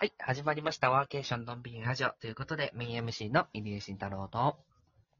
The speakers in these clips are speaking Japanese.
はい、始まりました。ワーケーションのんびりラジオということで、メイン MC の入江慎太郎と、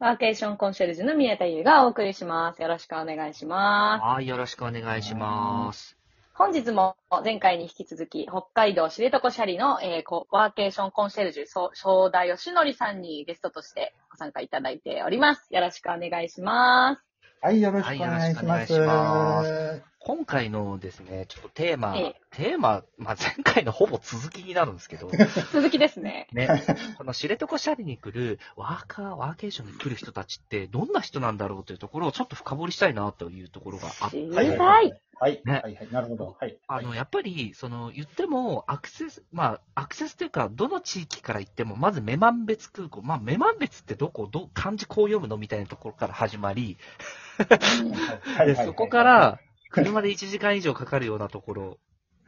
ワーケーションコンシェルジュの宮田優がお送りします。よろしくお願いします。はい、よろしくお願いします。本日も前回に引き続き、北海道知床シャリの、えーこワーケーションコンシェルジュ、そう正田義則さんにゲストとしてご参加いただいております。よろしくお願いします。はい、よろしくお願いします。はいよろしくお願いし今回のですね、ちょっとテーマ、ええ。テーマ、まあ、前回のほぼ続きになるんですけど、続きですね。ね、この知床シャリに来るワーカー、ワーケーションに来る人たちってどんな人なんだろうというところをちょっと深掘りしたいなというところがあって。知りはいたい。はい、ね。はい、はい、なるほど。はい。あの、やっぱり、その、言っても、アクセス、まあ、アクセスというか、どの地域から行っても、まず、女満別空港。まあ、女満別ってどこ、ど、漢字こう読むのみたいなところから始まり、はい。で、そこか、ら、車で1時間以上かかるようなところ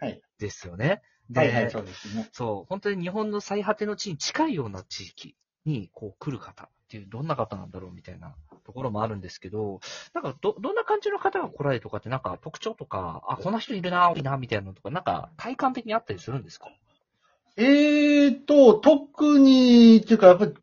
はい、ですよね。で、はい、はい、そうですね。そう、本当に日本の最果ての地に近いような地域に、こう、来る方っていう、どんな方なんだろうみたいなところもあるんですけど、なんか、ど、どんな感じの方が来られるとかって、なんか特徴とか、あ、こんな人いるな、多いな、みたいなのとか、なんか、体感的にあったりするんですか？えーと、特に、っていうか、やっぱり、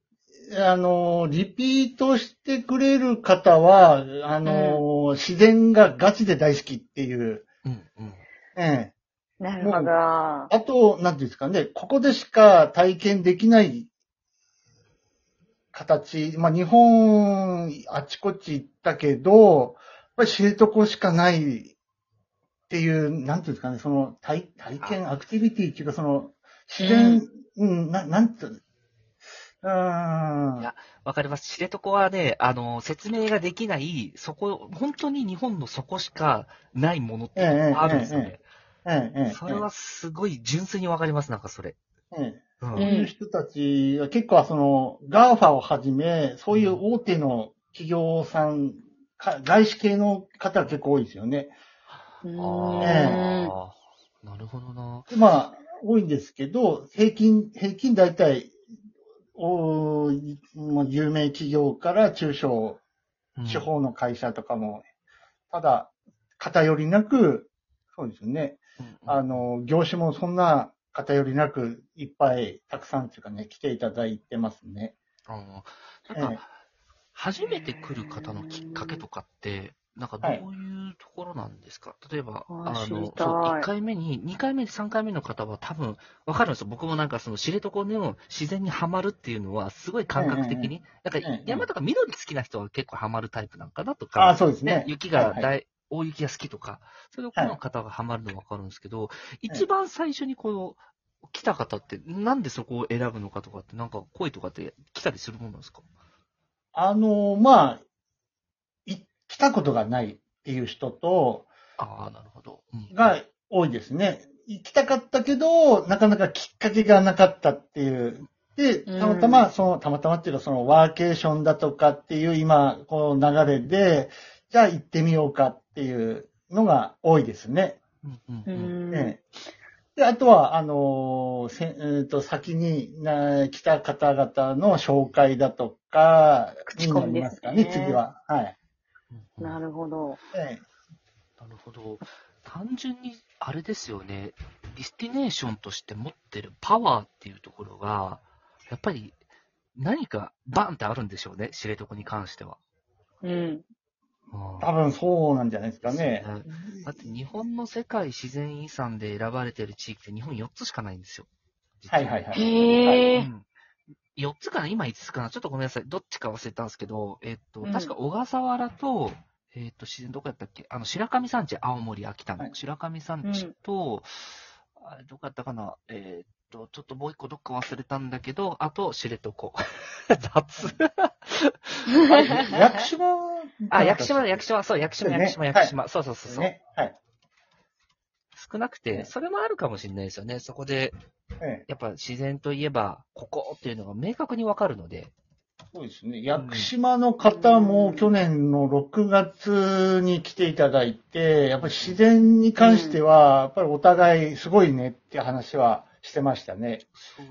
あの、リピートしてくれる方は、あの、自然がガチで大好きっていう、うん、うん。ええ。なるほど。あと、なんていうんですかね、ここでしか体験できない形、まあ、日本、あちこち行ったけど、やっぱり知床しかないっていう、なんていうんですかね、その体体験、アクティビティっていうか、その、自然、うん、ななんて、うーん。いやわかります。知床はね、あの、説明ができない、そこ、本当に日本のそこしかないものってあるんですよね。それはすごい純粋にわかります、なんかそれ。ええうんそういう人たちは結構その、 GAFA をはじめ、そういう大手の企業さん、か外資系の方は結構多いですよね。うああ、なるほどな。でまあ、多いんですけど、平均、平均大体、おーまあ有名企業から中小、うん地方の会社とかも、ただ、偏りなく、そうですよね。うんあの、業種もそんな偏りなく、いっぱい、たくさんっていうかね、来ていただいてますね。あーなんえか、初めて来る方のきっかけとかって、なんかどういうところなんですか、例えば、ああの、そう、1回目に、2回目、3回目の方は多分、わかるんですよ。僕もなんかその知床の自然にはまるっていうのは、すごい感覚的に。なんかええ山とか緑好きな人は結構はまるタイプなんかなとあかあ、、そうですね。雪がはい大、大雪が好きとか、そういうの方がハマるのはわかるんですけど、一番最初にこの、来た方って、なんでそこを選ぶのかとかって、なんか声とかって来たりするものなんですか？あの、まあ、い来たことがないっていう人と、ああ、なるほど。うんが多いですね。行きたかったけど、なかなかきっかけがなかったっていう。で、うんたまたま、その、たまたまっていうか、その、ワーケーションだとかっていう今、この流れで、じゃあ行ってみようかっていうのが多いですね。うんうんううんんええで、あとは、あのーせえーと、先にな来た方々の紹介だとか、口コミですかね、次は。はい。うんなるほど。えなるほど。単純に、あれですよね、 destination として持ってるパワーっていうところが、やっぱり何かバンってあるんでしょうね、知床に関しては。うん。多分そうなんじゃないですかね。だって日本の世界自然遺産で選ばれてる地域って日本4つしかないんですよ。実はいはいはい。へえ。うん4つかな今5つかなちょっとごめんなさい。どっちか忘れたんですけど、えっと、うん確か小笠原と、えっと、自然どこやったっけ？あの、白神山地、青森、秋田の、はい白神山地と、あれ、どこやったかな？えっと、ちょっともう一個どっか忘れたんだけど、あと、知床。雑。あれ屋久島？あ、屋久島、屋久島、そう、屋久島、そうね屋久島、屋久島。そうそうそうそう。ね。はい。少なくて、それもあるかもしれないですよね。そこで、ええ、やっぱ自然といえば、ここっていうのが明確にわかるので。そうですね。屋久島の方も去年の6月に来ていただいて、やっぱり自然に関しては、やっぱりお互いすごいねって話はしてましたね。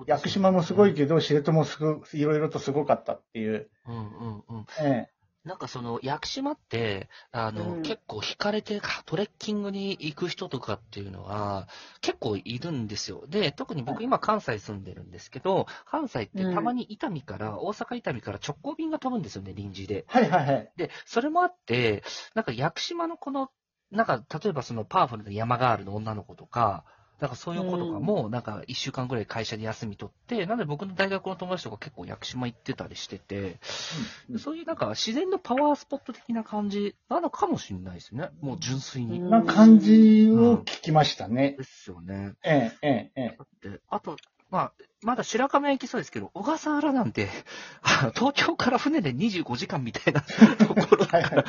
屋久島もすごいけど、知床もすごいろいろとすごかったっていう。うんうんうん。えなんかその、屋久島って、あの、うん結構惹かれてトレッキングに行く人とかっていうのは、結構いるんですよ。で、特に僕今関西住んでるんですけど、関西ってたまに伊丹から、大阪伊丹から直行便が飛ぶんですよね、臨時で。はいはいはい。で、それもあって、なんか屋久島のこの、なんか例えばそのパワフルな山ガールの女の子とか、なんかそういう子とかも、なんか一週間ぐらい会社で休み取って、なんで僕の大学の友達とか結構屋久島行ってたりしてて、うんそういうなんか自然のパワースポット的な感じなのかもしれないですね。もう純粋に。うんな感じを聞きましたね。ですよね。ええ、ええ、ええ。で、あと、まあ、まだ白亀行きそうですけど、小笠原なんて、東京から船で25時間みたいな ところだから、はいはい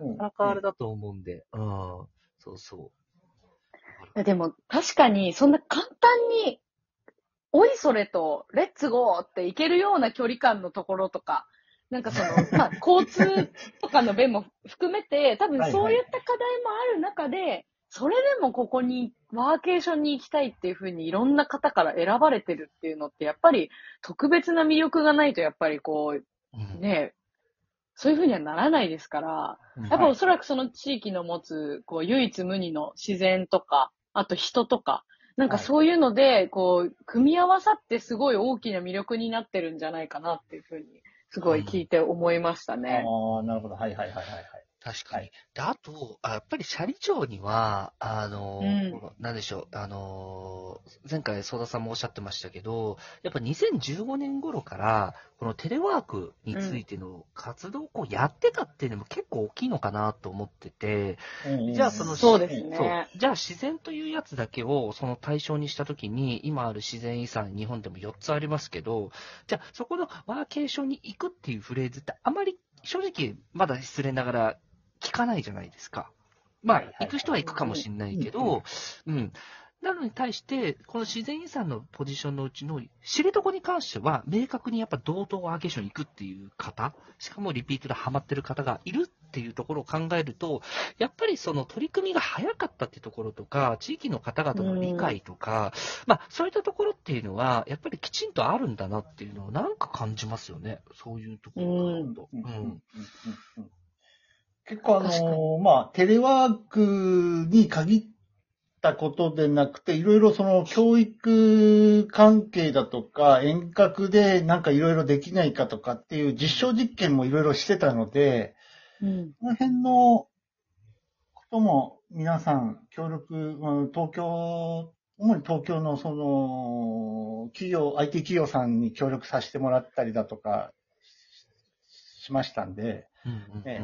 うんなかなかあれだと思うんで、うん、そうそう。でも、確かに、そんな簡単に、おいそれと、レッツゴーって行けるような距離感のところとか、なんかその、まあ、交通とかの便も 含めて、多分はいはい。そういった課題もある中で、それでもここにワーケーションに行きたいっていうふうにいろんな方から選ばれてるっていうのって、やっぱり特別な魅力がないと、やっぱりこう、うん。ね、そういうふうにはならないですから、うん。やっぱおそらくその地域の持つ、こう、唯一無二の自然とか、あと人とか、なんかはいそういうので、こう、組み合わさってすごい大きな魅力になってるんじゃないかなっていうふうに、すごい聞いて思いましたね。ああ、なるほど。はいはいはいはいはい。確かに。はいで、あと、あやっぱり斜里町には、あの、うんなんでしょう、あの、前回、相田さんもおっしゃってましたけど、やっぱ2015年頃から、このテレワークについての活動をこうやってたっていうのも結構大きいのかなと思ってて、じゃあそのそうですねそう。じゃあ自然というやつだけをその対象にしたときに、今ある自然遺産、日本でも4つありますけど、じゃあそこのワーケーションに行くっていうフレーズってあまり正直まだ失礼ながら聞かないじゃないですか。まあ行く人は行くかもしれないけど、うん。なのに対して、この自然遺産のポジションのうちの知床に関しては、明確にやっぱ同等ワーケーションに行くっていう方、しかもリピートでハマってる方がいるっていうところを考えると、やっぱりその取り組みが早かったっていうところとか、地域の方々の理解とか、まあそういったところっていうのは、やっぱりきちんとあるんだなっていうのをなんか感じますよね。そういうところからだと。うん結構あのまあ、テレワークに限ったことでなくて、いろいろその教育関係だとか、遠隔でなんかいろいろできないかとかっていう実証実験もいろいろしてたので、うん。この辺のことも皆さん協力、うん東京、主に東京のその、企業、IT 企業さんに協力させてもらったりだとかししましたんで、うんうんうん。え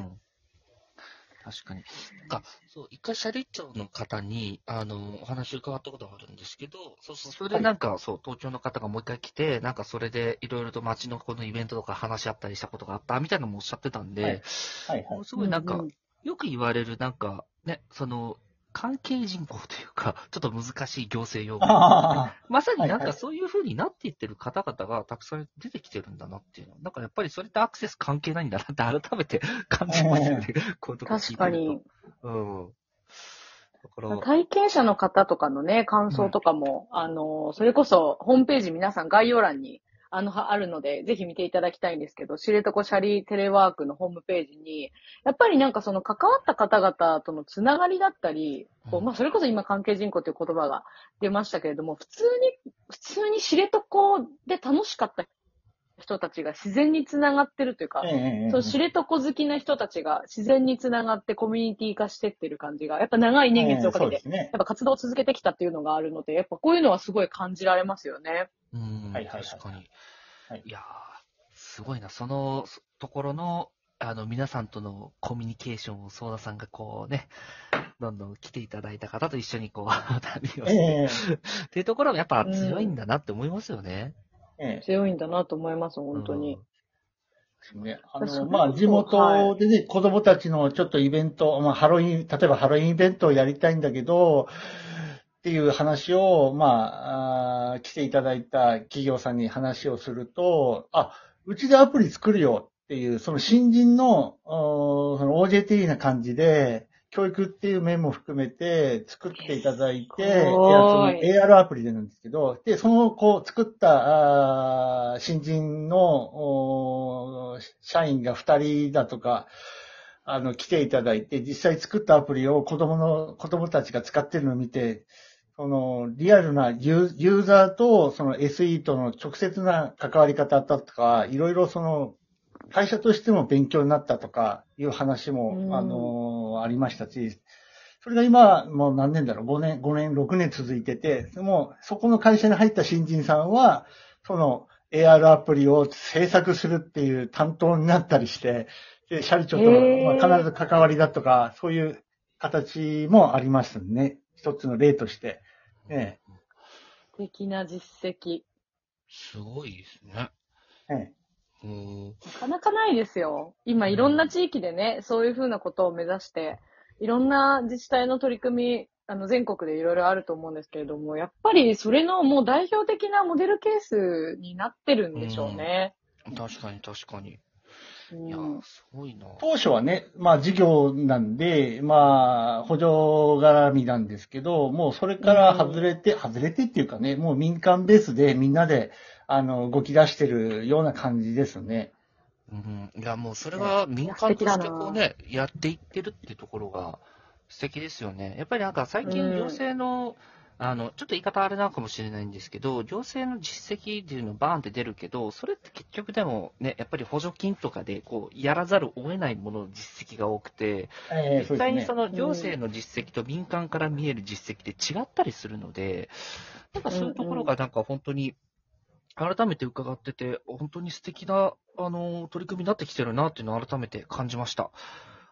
確かに。なんか、そう、一回斜里町の方に、あの、お話伺ったことがあるんですけど、そうそう、それでなんか、そう、東京の方がもう一回来て、なんかそれでいろいろと街のこのイベントとか話し合ったりしたことがあった、みたいなのもおっしゃってたんで、はいはいはい。すごいなんか、ううよく言われる、なんか、ね、その、関係人口というか、ちょっと難しい行政用語。あまさになんかそういう風になっていってる方々がたくさん出てきてるんだなっていうの。なんかやっぱりそれってアクセス関係ないんだなって改めて感じますよね。こういうとこ聞いてると確かに。。うん。だから、体験者の方とかのね、感想とかも、あの、それこそ、ホームページ皆さん概要欄に、あの、はあるので、ぜひ見ていただきたいんですけど、知床シャリテレワークのホームページに、やっぱりなんかその関わった方々とのつながりだったり、こううん。まあ、それこそ今関係人口という言葉が出ましたけれども、普通に、普通に知床で楽しかった人たちが自然につながってるというか、ええそう、知床好きな人たちが自然につながってコミュニティ化してってる感じが、やっぱ長い年月をかけて。やっぱ活動を続けてきたっていうのがあるので、やっぱこういうのはすごい感じられますよね。うん、はい確かに。はいいやー、すごいな。そのところの、あの、皆さんとのコミュニケーションを、ソーダさんがこうね、どんどん来ていただいた方と一緒にこう、旅をして、ええっていうところがやっぱ強いんだなって思いますよね。ええ。強いんだなと思います、本当に。ね、あの、まあ、地元でね、子供たちのちょっとイベント、まあ、ハロウィン、例えばハロウィンイベントをやりたいんだけど、っていう話を、まあ、あー来ていただいた企業さんに話をすると、あ、うちでアプリ作るよっていう、その新人の、その OJT な感じで、教育っていう面も含めて作っていただいて、いやすその AR アプリでなんですけど、で、その、こう、作った、あー新人の、社員が2人だとか、あの、来ていただいて、実際作ったアプリを子供の、子供たちが使ってるのを見て、その、リアルなユーユーザーと、その SE との直接な関わり方だとか、いろいろその、会社としても勉強になったとかいう話も、うんあの、ありましたし、それが今、もう何年だろう、5年、5年、6年続いてて、もう、そこの会社に入った新人さんは、その AR アプリを制作するっていう担当になったりして、で、シャリ長と、まあ、必ず関わりだとか、そういう形もありますね。一つの例として。え素敵な実績。すごいですね。ええうん。なかなかないですよ。今いろんな地域でね、そういうふうなことを目指して、いろんな自治体の取り組み、あの、全国でいろいろあると思うんですけれども、やっぱりそれのもう代表的なモデルケースになってるんでしょうね。確かに確かに。うんいや、すごいな。当初はね、まあ事業なんで、まあ補助絡みなんですけど、もうそれから外れて、外れてっていうかね、もう民間ベースでみんなで、あの、動き出してるような感じですね。うん。いや、もうそれが民間としてこうね、やっていってるっていうところが素敵ですよね。やっぱりなんか最近うん行政の、あの、ちょっと言い方あれなのかもしれないんですけど、行政の実績っていうのバーンって出るけど、それって結局でもね、やっぱり補助金とかで、こう、やらざるを得ないものの実績が多くて、ええ実際にその、の行政の実績と民間から見える実績って違ったりするので、なんかそういうところがなんか本当に、改めて伺ってて、本当に素敵な、あの、取り組みになってきてるなっていうのを改めて感じました。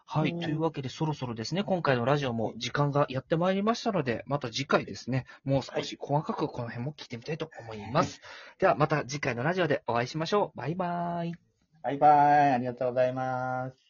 はい。うんというわけで、そろそろですね、今回のラジオも時間がやってまいりましたので、また次回ですね、もう少し細かくこの辺も聞いてみたいと思います。では、また次回のラジオでお会いしましょう。バイバーイ。バイバイ、ありがとうございます。